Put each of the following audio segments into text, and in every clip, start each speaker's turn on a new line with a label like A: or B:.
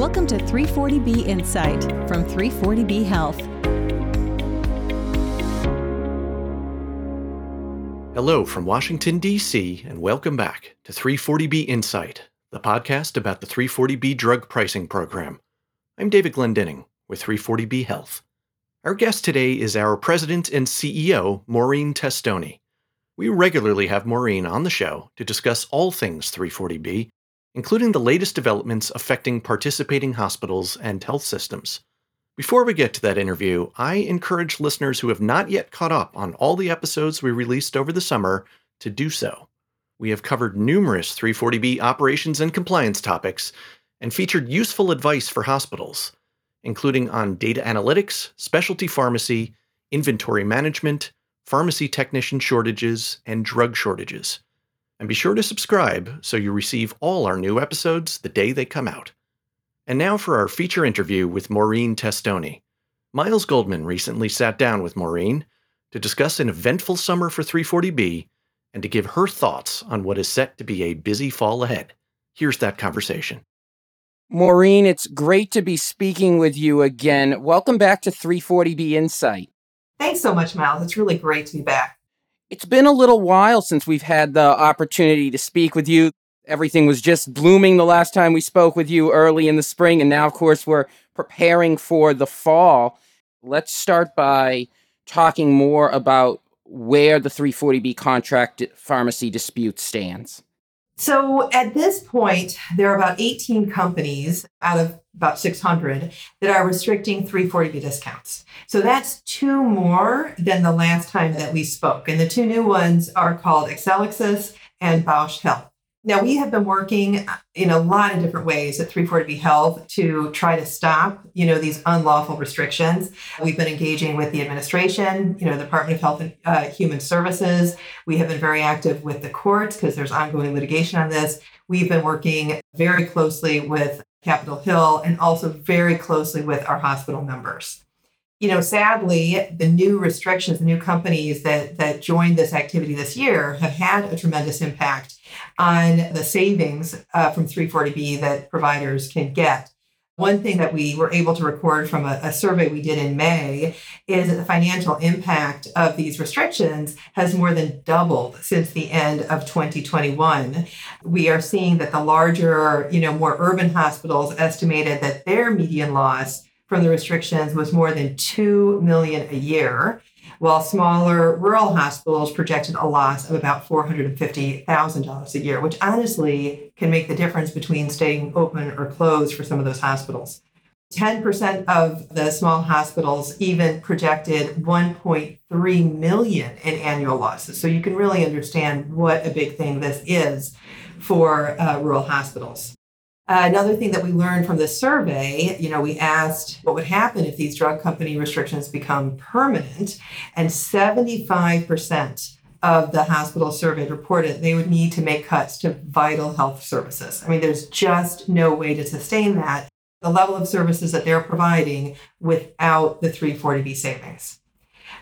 A: Welcome to 340B Insight from 340B Health.
B: Hello from Washington, D.C., and welcome back to 340B Insight, the podcast about the 340B drug pricing program. I'm David Glendinning with 340B Health. Our guest today is our president and CEO, Maureen Testoni. We regularly have Maureen on the show to discuss all things 340B, including the latest developments affecting participating hospitals and health systems. Before we get to that interview, I encourage listeners who have not yet caught up on all the episodes we released over the summer to do so. We have covered numerous 340B operations and compliance topics and featured useful advice for hospitals, including on data analytics, specialty pharmacy, inventory management, pharmacy technician shortages, and drug shortages. And be sure to subscribe so you receive all our new episodes the day they come out. And now for our feature interview with Maureen Testoni. Miles Goldman recently sat down with Maureen to discuss an eventful summer for 340B and to give her thoughts on what is set to be a busy fall ahead. Here's that conversation.
C: Maureen, it's great to be speaking with you again. Welcome back to 340B Insight.
D: Thanks so much, Miles. It's really great to be back.
C: It's been a little while since we've had the opportunity to speak with you. Everything was just blooming the last time we spoke with you early in the spring, and now, of course, we're preparing for the fall. Let's start by talking more about where the 340B contract pharmacy dispute stands.
D: So at this point, there are about 18 companies out of about 600 that are restricting 340B discounts. So that's two more than the last time that we spoke. And the two new ones are called Exelixis and Bausch Health. Now, we have been working in a lot of different ways at 340B Health to try to stop, you know, these unlawful restrictions. We've been engaging with the administration, you know, the Department of Health and uh, Human Services. We have been very active with the courts because there's ongoing litigation on this. We've been working very closely with Capitol Hill and also very closely with our hospital members you know, sadly, the new restrictions, the new companies that that joined this activity this year have had a tremendous impact on the savings uh, from 340B that providers can get. One thing that we were able to record from a, a, survey we did in May is that the financial impact of these restrictions has more than doubled since the end of 2021. We are seeing that the larger, you know, more urban hospitals estimated that their median loss from the restrictions was more than 2 million a year, while smaller rural hospitals projected a loss of about $450,000 a year, which honestly can make the difference between staying open or closed for some of those hospitals. 10% of the small hospitals even projected 1.3 million in annual losses. So you can really understand what a big thing this is for uh, rural hospitals. Uh, another thing that we learned from the survey, you know, we asked what would happen if these drug company restrictions become permanent, and 75% of the hospital surveyed reported they would need to make cuts to vital health services. I mean, there's just no way to sustain that, the level of services that they're providing without the 340B savings.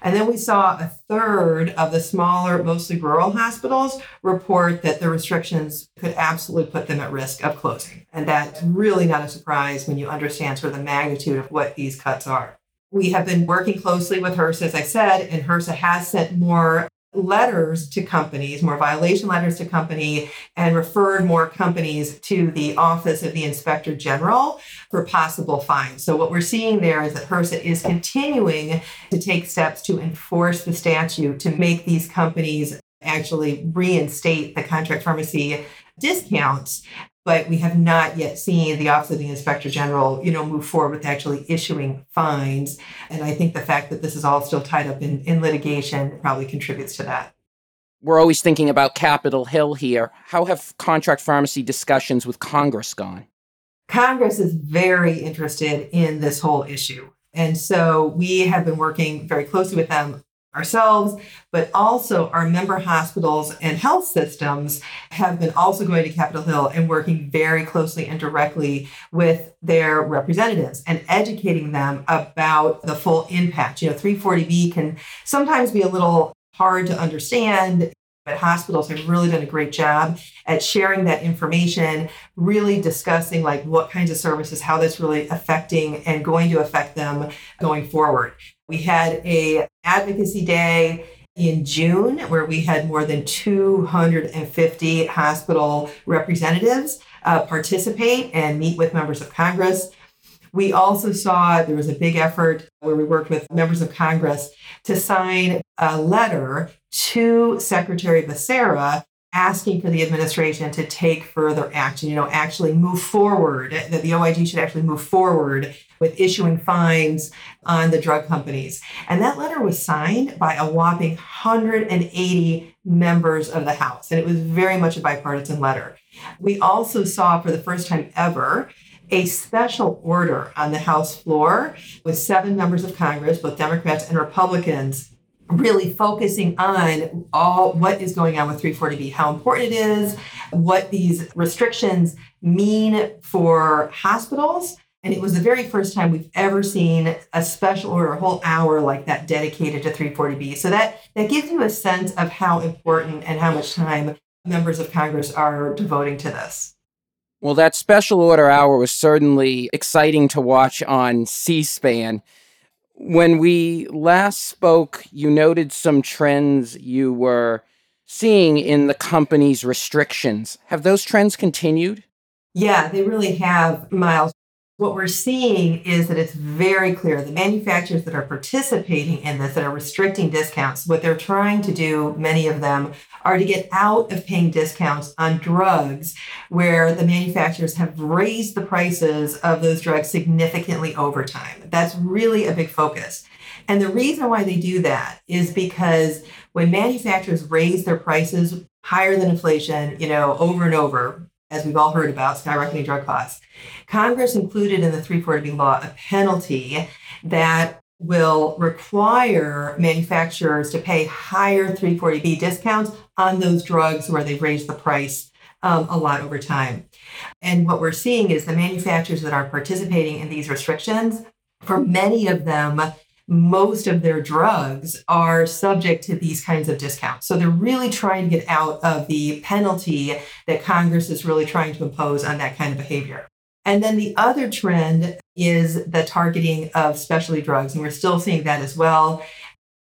D: And then we saw a third of the smaller, mostly rural hospitals report that the restrictions could absolutely put them at risk of closing. And that's really not a surprise when you understand sort of the magnitude of what these cuts are. We have been working closely with HRSA, as I said, and HRSA has sent more letters to companies, more violation letters to company, and referred more companies to the Office of the Inspector General for possible fines. So what we're seeing there is that HRSA is continuing to take steps to enforce the statute to make these companies actually reinstate the contract pharmacy discounts but we have not yet seen the Office of the Inspector General, you know, move forward with actually issuing fines. And I think the fact that this is all still tied up in, in litigation probably contributes to that.
C: We're always thinking about Capitol Hill here. How have contract pharmacy discussions with Congress gone?
D: Congress is very interested in this whole issue. And so we have been working very closely with them ourselves, but also our member hospitals and health systems have been also going to Capitol Hill and working very closely and directly with their representatives and educating them about the full impact. You know, 340B can sometimes be a little hard to understand But hospitals have really done a great job at sharing that information, really discussing like what kinds of services, how that's really affecting and going to affect them going forward. We had a advocacy day in June where we had more than 250 hospital representatives uh, participate and meet with members of Congress. We also saw there was a big effort where we worked with members of Congress to sign a letter to Secretary Becerra asking for the administration to take further action, you know, actually move forward, that the OIG should actually move forward with issuing fines on the drug companies. And that letter was signed by a whopping 180 members of the House. And it was very much a bipartisan letter. We also saw for the first time ever a special order on the House floor with seven members of Congress, both Democrats and Republicans, really focusing on all what is going on with 340B, how important it is, what these restrictions mean for hospitals. And it was the very first time we've ever seen a special order, a whole hour like that dedicated to 340B. So that, that gives you a sense of how important and how much time members of Congress are devoting to this.
C: Well, that special order hour was certainly exciting to watch on C SPAN. When we last spoke, you noted some trends you were seeing in the company's restrictions. Have those trends continued?
D: Yeah, they really have, Miles. What we're seeing is that it's very clear the manufacturers that are participating in this, that are restricting discounts, what they're trying to do, many of them, are to get out of paying discounts on drugs where the manufacturers have raised the prices of those drugs significantly over time. That's really a big focus. And the reason why they do that is because when manufacturers raise their prices higher than inflation, you know, over and over, as we've all heard about, skyrocketing drug costs, Congress included in the 340B law a penalty that will require manufacturers to pay higher 340B discounts on those drugs where they've raised the price um, a lot over time. And what we're seeing is the manufacturers that are participating in these restrictions, for many of them, most of their drugs are subject to these kinds of discounts. So they're really trying to get out of the penalty that Congress is really trying to impose on that kind of behavior. And then the other trend is the targeting of specialty drugs, and we're still seeing that as well.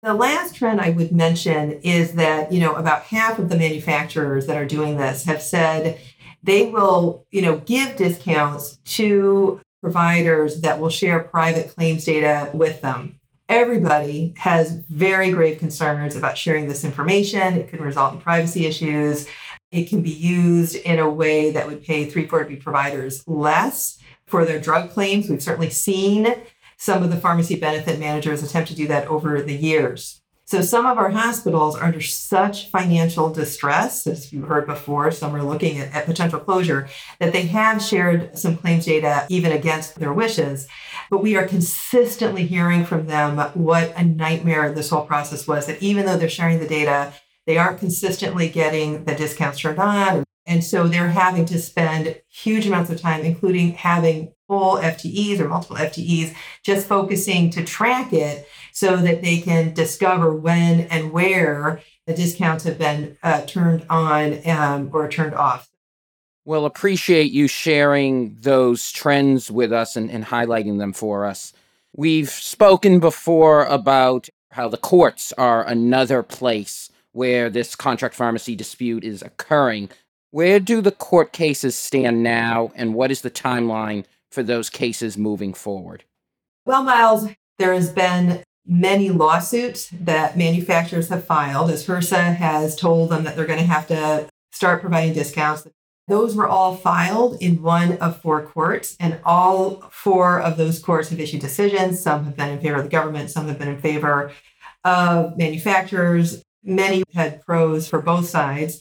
D: The last trend I would mention is that, you know, about half of the manufacturers that are doing this have said they will, you know, give discounts to providers that will share private claims data with them. Everybody has very grave concerns about sharing this information. It could result in privacy issues. It can be used in a way that would pay 340B providers less for their drug claims. We've certainly seen some of the pharmacy benefit managers attempt to do that over the years. So some of our hospitals are under such financial distress, as you heard before, some are looking at, at, potential closure, that they have shared some claims data even against their wishes. But we are consistently hearing from them what a nightmare this whole process was, that even though they're sharing the data, they aren't consistently getting the discounts turned on. And so they're having to spend huge amounts of time, including having FTEs or multiple FTEs, just focusing to track it so that they can discover when and where the discounts have been uh, turned on um, or turned off.
C: Well, appreciate you sharing those trends with us and, and highlighting them for us. We've spoken before about how the courts are another place where this contract pharmacy dispute is occurring. Where do the court cases stand now, and what is the timeline for those cases moving forward?
D: Well, Miles, there has been many lawsuits that manufacturers have filed as HRSA has told them that they're going to have to start providing discounts. Those were all filed in one of four courts, and all four of those courts have issued decisions. Some have been in favor of the government, some have been in favor of manufacturers. Many had pros for both sides,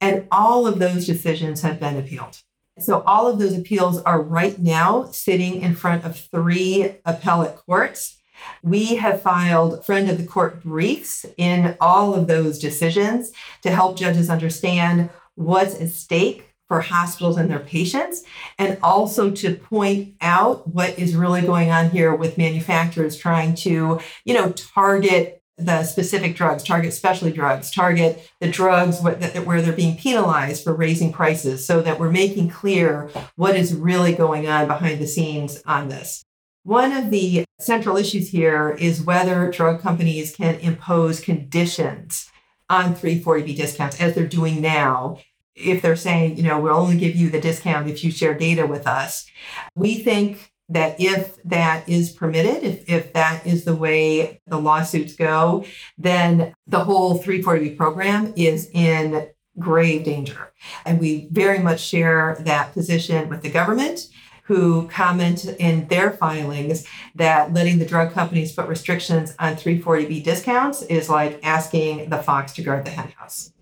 D: and all of those decisions have been appealed. So, all of those appeals are right now sitting in front of three appellate courts. We have filed friend of the court briefs in all of those decisions to help judges understand what's at stake for hospitals and their patients, and also to point out what is really going on here with manufacturers trying to, you know, target the specific drugs, target specialty drugs, target the drugs where, they're being penalized for raising prices so that we're making clear what is really going on behind the scenes on this. One of the central issues here is whether drug companies can impose conditions on 340B discounts as they're doing now. If they're saying, you know, we'll only give you the discount if you share data with us. We think that if that is permitted, if, if that is the way the lawsuits go, then the whole 340B program is in grave danger. And we very much share that position with the government who comment in their filings that letting the drug companies put restrictions on 340B discounts is like asking the fox to guard the henhouse.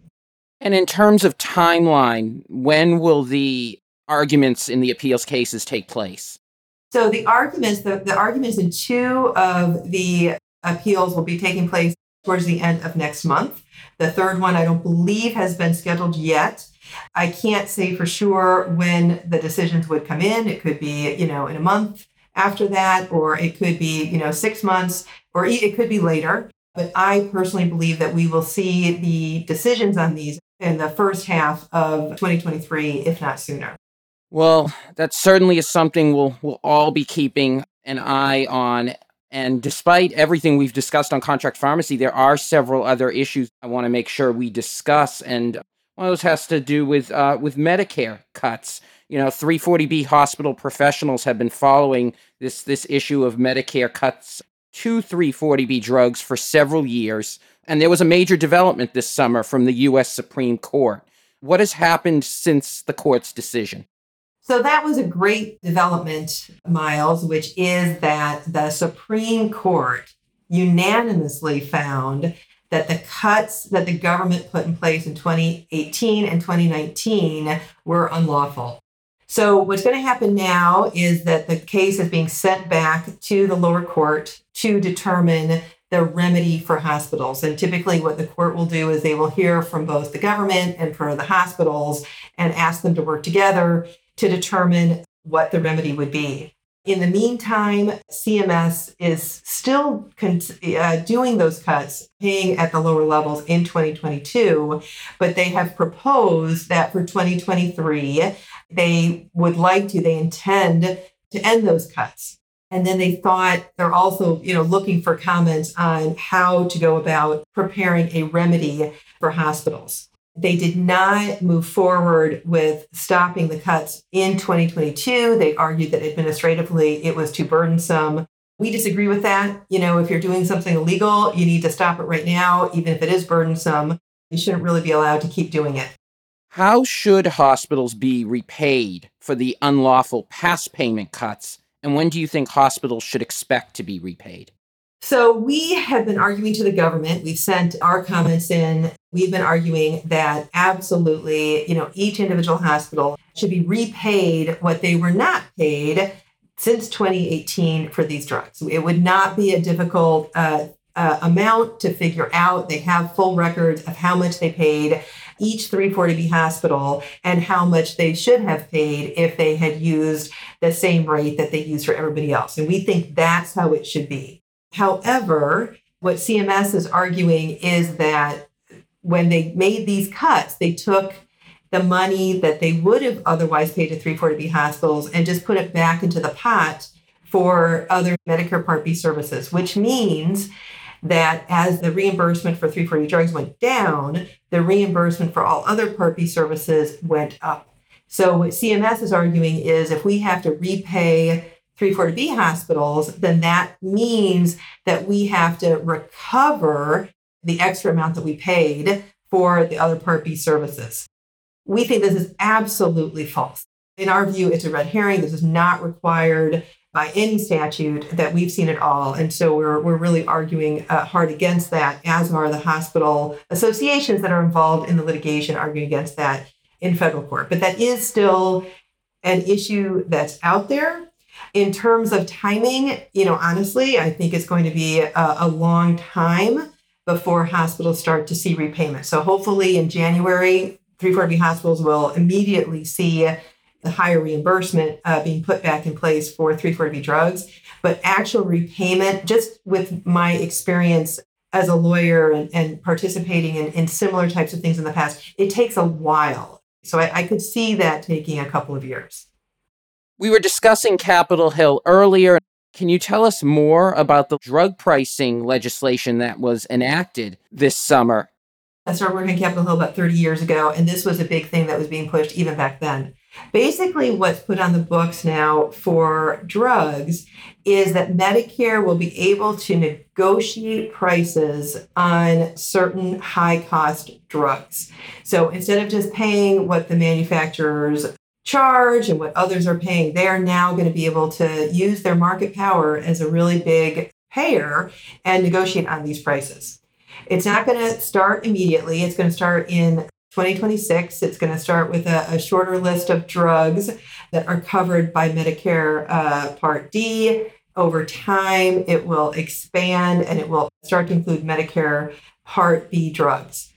C: And in terms of timeline, when will the arguments in the appeals cases take place?
D: So the arguments, the, the arguments in two of the appeals will be taking place towards the end of next month. The third one, I don't believe, has been scheduled yet. I can't say for sure when the decisions would come in. It could be, you know, in a month after that, or it could be, you know, six months, or it could be later. But I personally believe that we will see the decisions on these in the first half of 2023, if not sooner.
C: Well, that certainly is something we'll, we'll all be keeping an eye on. And despite everything we've discussed on contract pharmacy, there are several other issues I want to make sure we discuss. And one of those has to do with uh, with Medicare cuts. You know, 340B hospital professionals have been following this this issue of Medicare cuts to 340B drugs for several years, and there was a major development this summer from the U.S. Supreme Court. What has happened since the court's decision?
D: So that was a great development, Miles, which is that the Supreme Court unanimously found that the cuts that the government put in place in 2018 and 2019 were unlawful. So, what's going to happen now is that the case is being sent back to the lower court to determine the remedy for hospitals. And typically, what the court will do is they will hear from both the government and for the hospitals and ask them to work together to determine what the remedy would be. In the meantime, CMS is still con- uh, doing those cuts, paying at the lower levels in 2022, but they have proposed that for 2023, they would like to, they intend to end those cuts. And then they thought they're also, you know, looking for comments on how to go about preparing a remedy for hospitals. They did not move forward with stopping the cuts in 2022. They argued that administratively it was too burdensome. We disagree with that. You know, if you're doing something illegal, you need to stop it right now, even if it is burdensome. You shouldn't really be allowed to keep doing it.
C: How should hospitals be repaid for the unlawful past payment cuts? And when do you think hospitals should expect to be repaid?
D: So we have been arguing to the government. We've sent our comments in. We've been arguing that absolutely, you know, each individual hospital should be repaid what they were not paid since 2018 for these drugs. It would not be a difficult uh, uh, amount to figure out. They have full records of how much they paid each 340B hospital and how much they should have paid if they had used the same rate that they use for everybody else. And we think that's how it should be. However, what CMS is arguing is that when they made these cuts, they took the money that they would have otherwise paid to 340B hospitals and just put it back into the pot for other Medicare Part B services, which means that as the reimbursement for 340 drugs went down, the reimbursement for all other Part B services went up. So what CMS is arguing is if we have to repay 340B hospitals, then that means that we have to recover the extra amount that we paid for the other Part B services. We think this is absolutely false. In our view, it's a red herring. This is not required by any statute that we've seen at all. And so we're, we're really arguing uh, hard against that, as are the hospital associations that are involved in the litigation arguing against that in federal court. But that is still an issue that's out there. In terms of timing, you know, honestly, I think it's going to be a, a long time before hospitals start to see repayment. So hopefully in January, 340B hospitals will immediately see the higher reimbursement uh, being put back in place for 340B drugs. But actual repayment, just with my experience as a lawyer and, and participating in, in similar types of things in the past, it takes a while. So I, I could see that taking a couple of years.
C: We were discussing Capitol Hill earlier. Can you tell us more about the drug pricing legislation that was enacted this summer?
D: I started working at Capitol Hill about 30 years ago, and this was a big thing that was being pushed even back then. Basically, what's put on the books now for drugs is that Medicare will be able to negotiate prices on certain high cost drugs. So instead of just paying what the manufacturers charge and what others are paying, they are now going to be able to use their market power as a really big payer and negotiate on these prices. It's not going to start immediately. It's going to start in 2026. It's going to start with a, a, shorter list of drugs that are covered by Medicare uh, Part D. Over time, it will expand and it will start to include Medicare Part B drugs.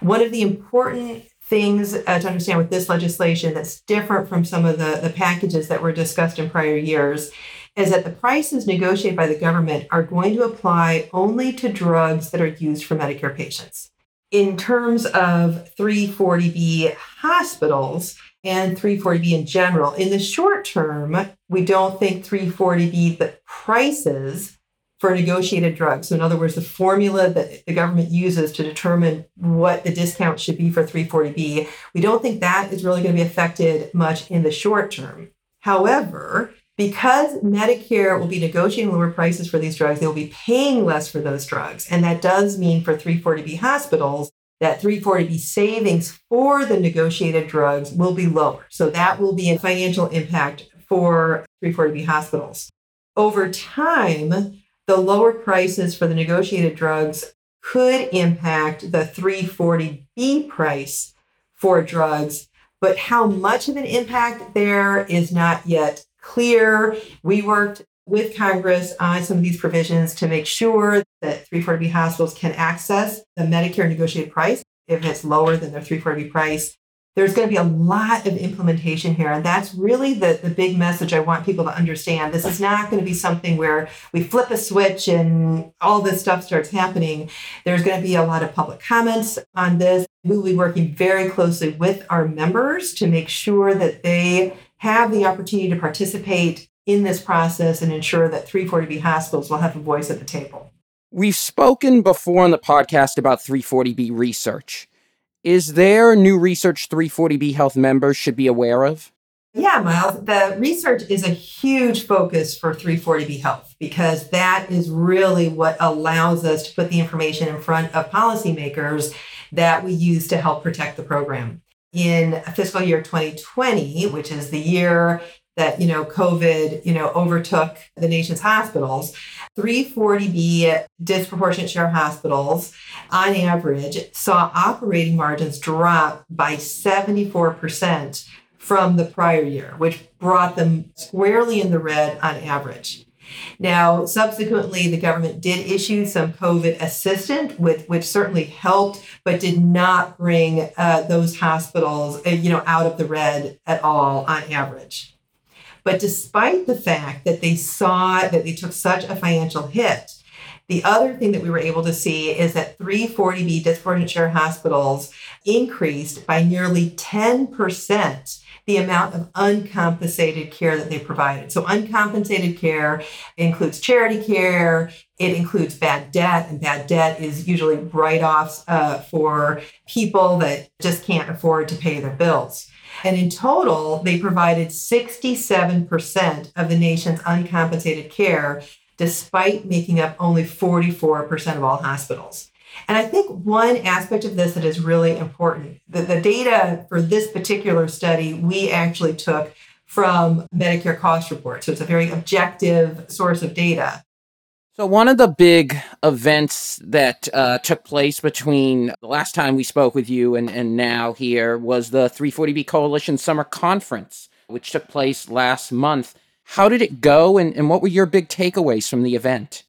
D: One of the important things uh, to understand with this legislation that's different from some of the, the packages that were discussed in prior years is that the prices negotiated by the government are going to apply only to drugs that are used for Medicare patients. In terms of 340B hospitals and 340B in general, in the short term, we don't think 340B, the prices for negotiated drugs. So, in other words, the formula that the government uses to determine what the discount should be for 340B, we don't think that is really going to be affected much in the short term. However, because Medicare will be negotiating lower prices for these drugs, they will be paying less for those drugs. And that does mean for 340B hospitals that 340B savings for the negotiated drugs will be lower. So that will be a financial impact for 340B hospitals. Over time, the lower prices for the negotiated drugs could impact the 340B price for drugs, but how much of an impact there is not yet clear. We worked with Congress on some of these provisions to make sure that 340B hospitals can access the Medicare negotiated price if it's lower than their 340B price. There's going to be a lot of implementation here. And that's really the, the big message I want people to understand. This is not going to be something where we flip a switch and all this stuff starts happening. There's going to be a lot of public comments on this. We will be working very closely with our members to make sure that they have the opportunity to participate in this process and ensure that 340B hospitals will have a voice at the table.
C: We've spoken before on the podcast about 340B research. Is there new research 340B health members should be aware of?
D: Yeah, Miles, the research is a huge focus for 340B Health because that is really what allows us to put the information in front of policymakers that we use to help protect the program in fiscal year 2020, which is the year that you know COVID you know overtook the nation's hospitals. 340B disproportionate share hospitals on average saw operating margins drop by 74% from the prior year, which brought them squarely in the red on average. Now, subsequently, the government did issue some COVID assistance, with, which certainly helped, but did not bring uh, those hospitals, uh, you know, out of the red at all on average. But despite the fact that they saw that they took such a financial hit, the other thing that we were able to see is that 340B disproportionate share hospitals increased by nearly 10% the amount of uncompensated care that they provided. So, uncompensated care includes charity care, it includes bad debt, and bad debt is usually write offs uh, for people that just can't afford to pay their bills. And in total, they provided 67% of the nation's uncompensated care, despite making up only 44% of all hospitals. And I think one aspect of this that is really important, the, the data for this particular study, we actually took from Medicare cost reports. So it's a very objective source of data.
C: So, one of the big events that uh, took place between the last time we spoke with you and, and now here was the 340B Coalition Summer Conference, which took place last month. How did it go, and, and what were your big takeaways from the event?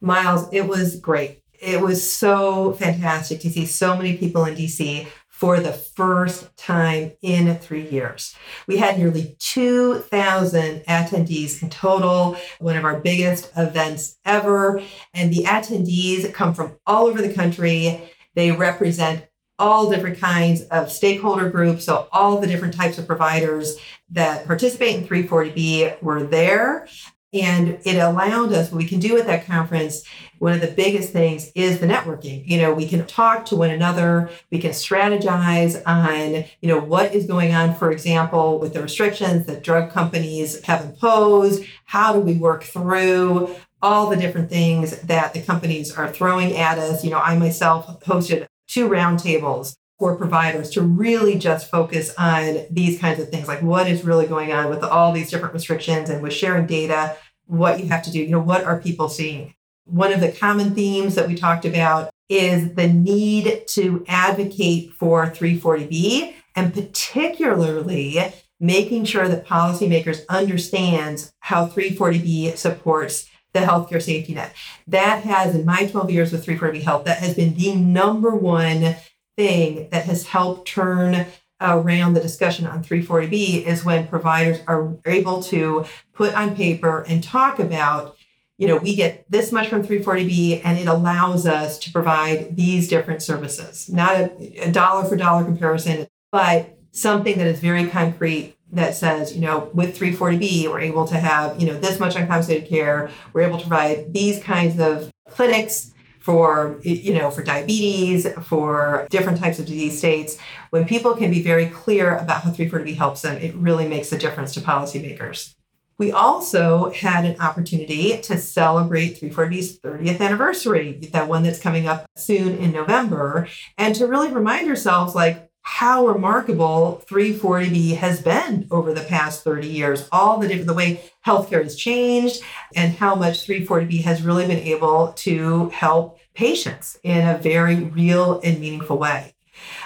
D: Miles, it was great. It was so fantastic to see so many people in DC for the first time in three years. We had nearly 2,000 attendees in total, one of our biggest events ever. And the attendees come from all over the country. They represent all different kinds of stakeholder groups. So, all the different types of providers that participate in 340B were there. And it allowed us, what we can do at that conference, one of the biggest things is the networking. You know, we can talk to one another, we can strategize on, you know, what is going on, for example, with the restrictions that drug companies have imposed. How do we work through all the different things that the companies are throwing at us? You know, I myself hosted two roundtables for providers to really just focus on these kinds of things, like what is really going on with all these different restrictions and with sharing data, what you have to do, you know, what are people seeing? One of the common themes that we talked about is the need to advocate for 340B and particularly making sure that policymakers understand how 340B supports the healthcare safety net. That has, in my 12 years with 340B Health, that has been the number one thing that has helped turn around the discussion on 340B is when providers are able to put on paper and talk about, you know, we get this much from 340B and it allows us to provide these different services. Not a, a dollar for dollar comparison, but something that is very concrete that says, you know, with 340B, we're able to have, you know, this much uncompensated care. We're able to provide these kinds of clinics for you know for diabetes for different types of disease states. When people can be very clear about how 340b helps them it really makes a difference to policymakers. We also had an opportunity to celebrate 340b's 30th anniversary that one that's coming up soon in november and to really remind ourselves like how remarkable 340B has been over the past 30 years, all the different, the way healthcare has changed and how much 340B has really been able to help patients in a very real and meaningful way.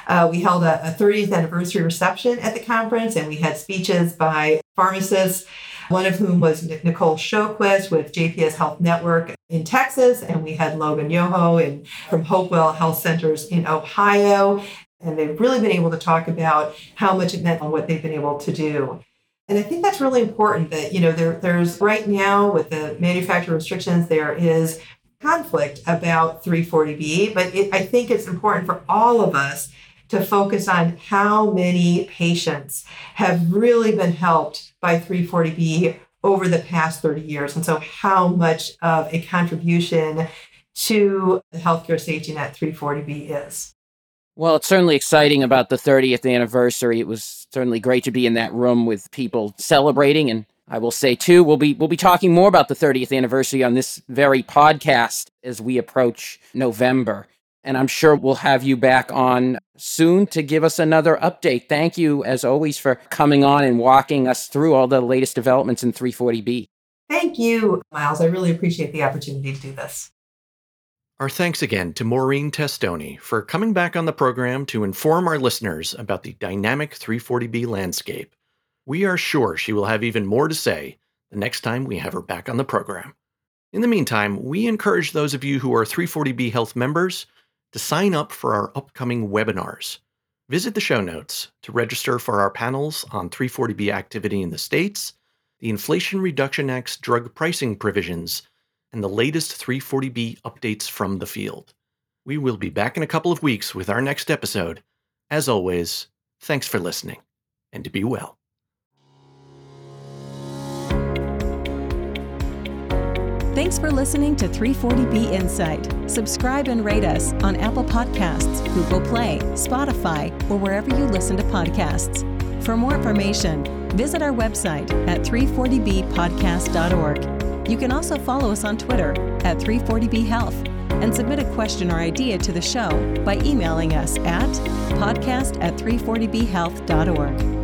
D: Uh, we held a, a 30th anniversary reception at the conference and we had speeches by pharmacists one of whom was Nicole Showquist with JPS Health Network in Texas, and we had Logan Yoho in, from Hopewell Health Centers in Ohio, and they've really been able to talk about how much it meant and what they've been able to do. And I think that's really important that, you know, there, there's right now with the manufacturer restrictions, there is conflict about 340B, but it, I think it's important for all of us to focus on how many patients have really been helped by 340B over the past 30 years. And so, how much of a contribution to the healthcare safety net 340B is.
C: Well, it's certainly exciting about the 30th anniversary. It was certainly great to be in that room with people celebrating and I will say too, we'll be we'll be talking more about the 30th anniversary on this very podcast as we approach November. And I'm sure we'll have you back on soon to give us another update. Thank you, as always, for coming on and walking us through all the latest developments in 340B.
D: Thank you, Miles. I really appreciate the opportunity to do this.
B: Our thanks again to Maureen Testoni for coming back on the program to inform our listeners about the dynamic 340B landscape. We are sure she will have even more to say the next time we have her back on the program. In the meantime, we encourage those of you who are 340B Health members to sign up for our upcoming webinars. Visit the show notes to register for our panels on 340B activity in the states, the Inflation Reduction Act's drug pricing provisions, and the latest 340B updates from the field. We will be back in a couple of weeks with our next episode. As always, thanks for listening, and to be well.
A: Thanks for listening to 340B Insight. Subscribe and rate us on Apple Podcasts, Google Play, Spotify, or wherever you listen to podcasts. For more information, visit our website at 340bpodcast.org. You can also follow us on Twitter at 340B Health and submit a question or idea to the show by emailing us at podcast at 340bhealth.org.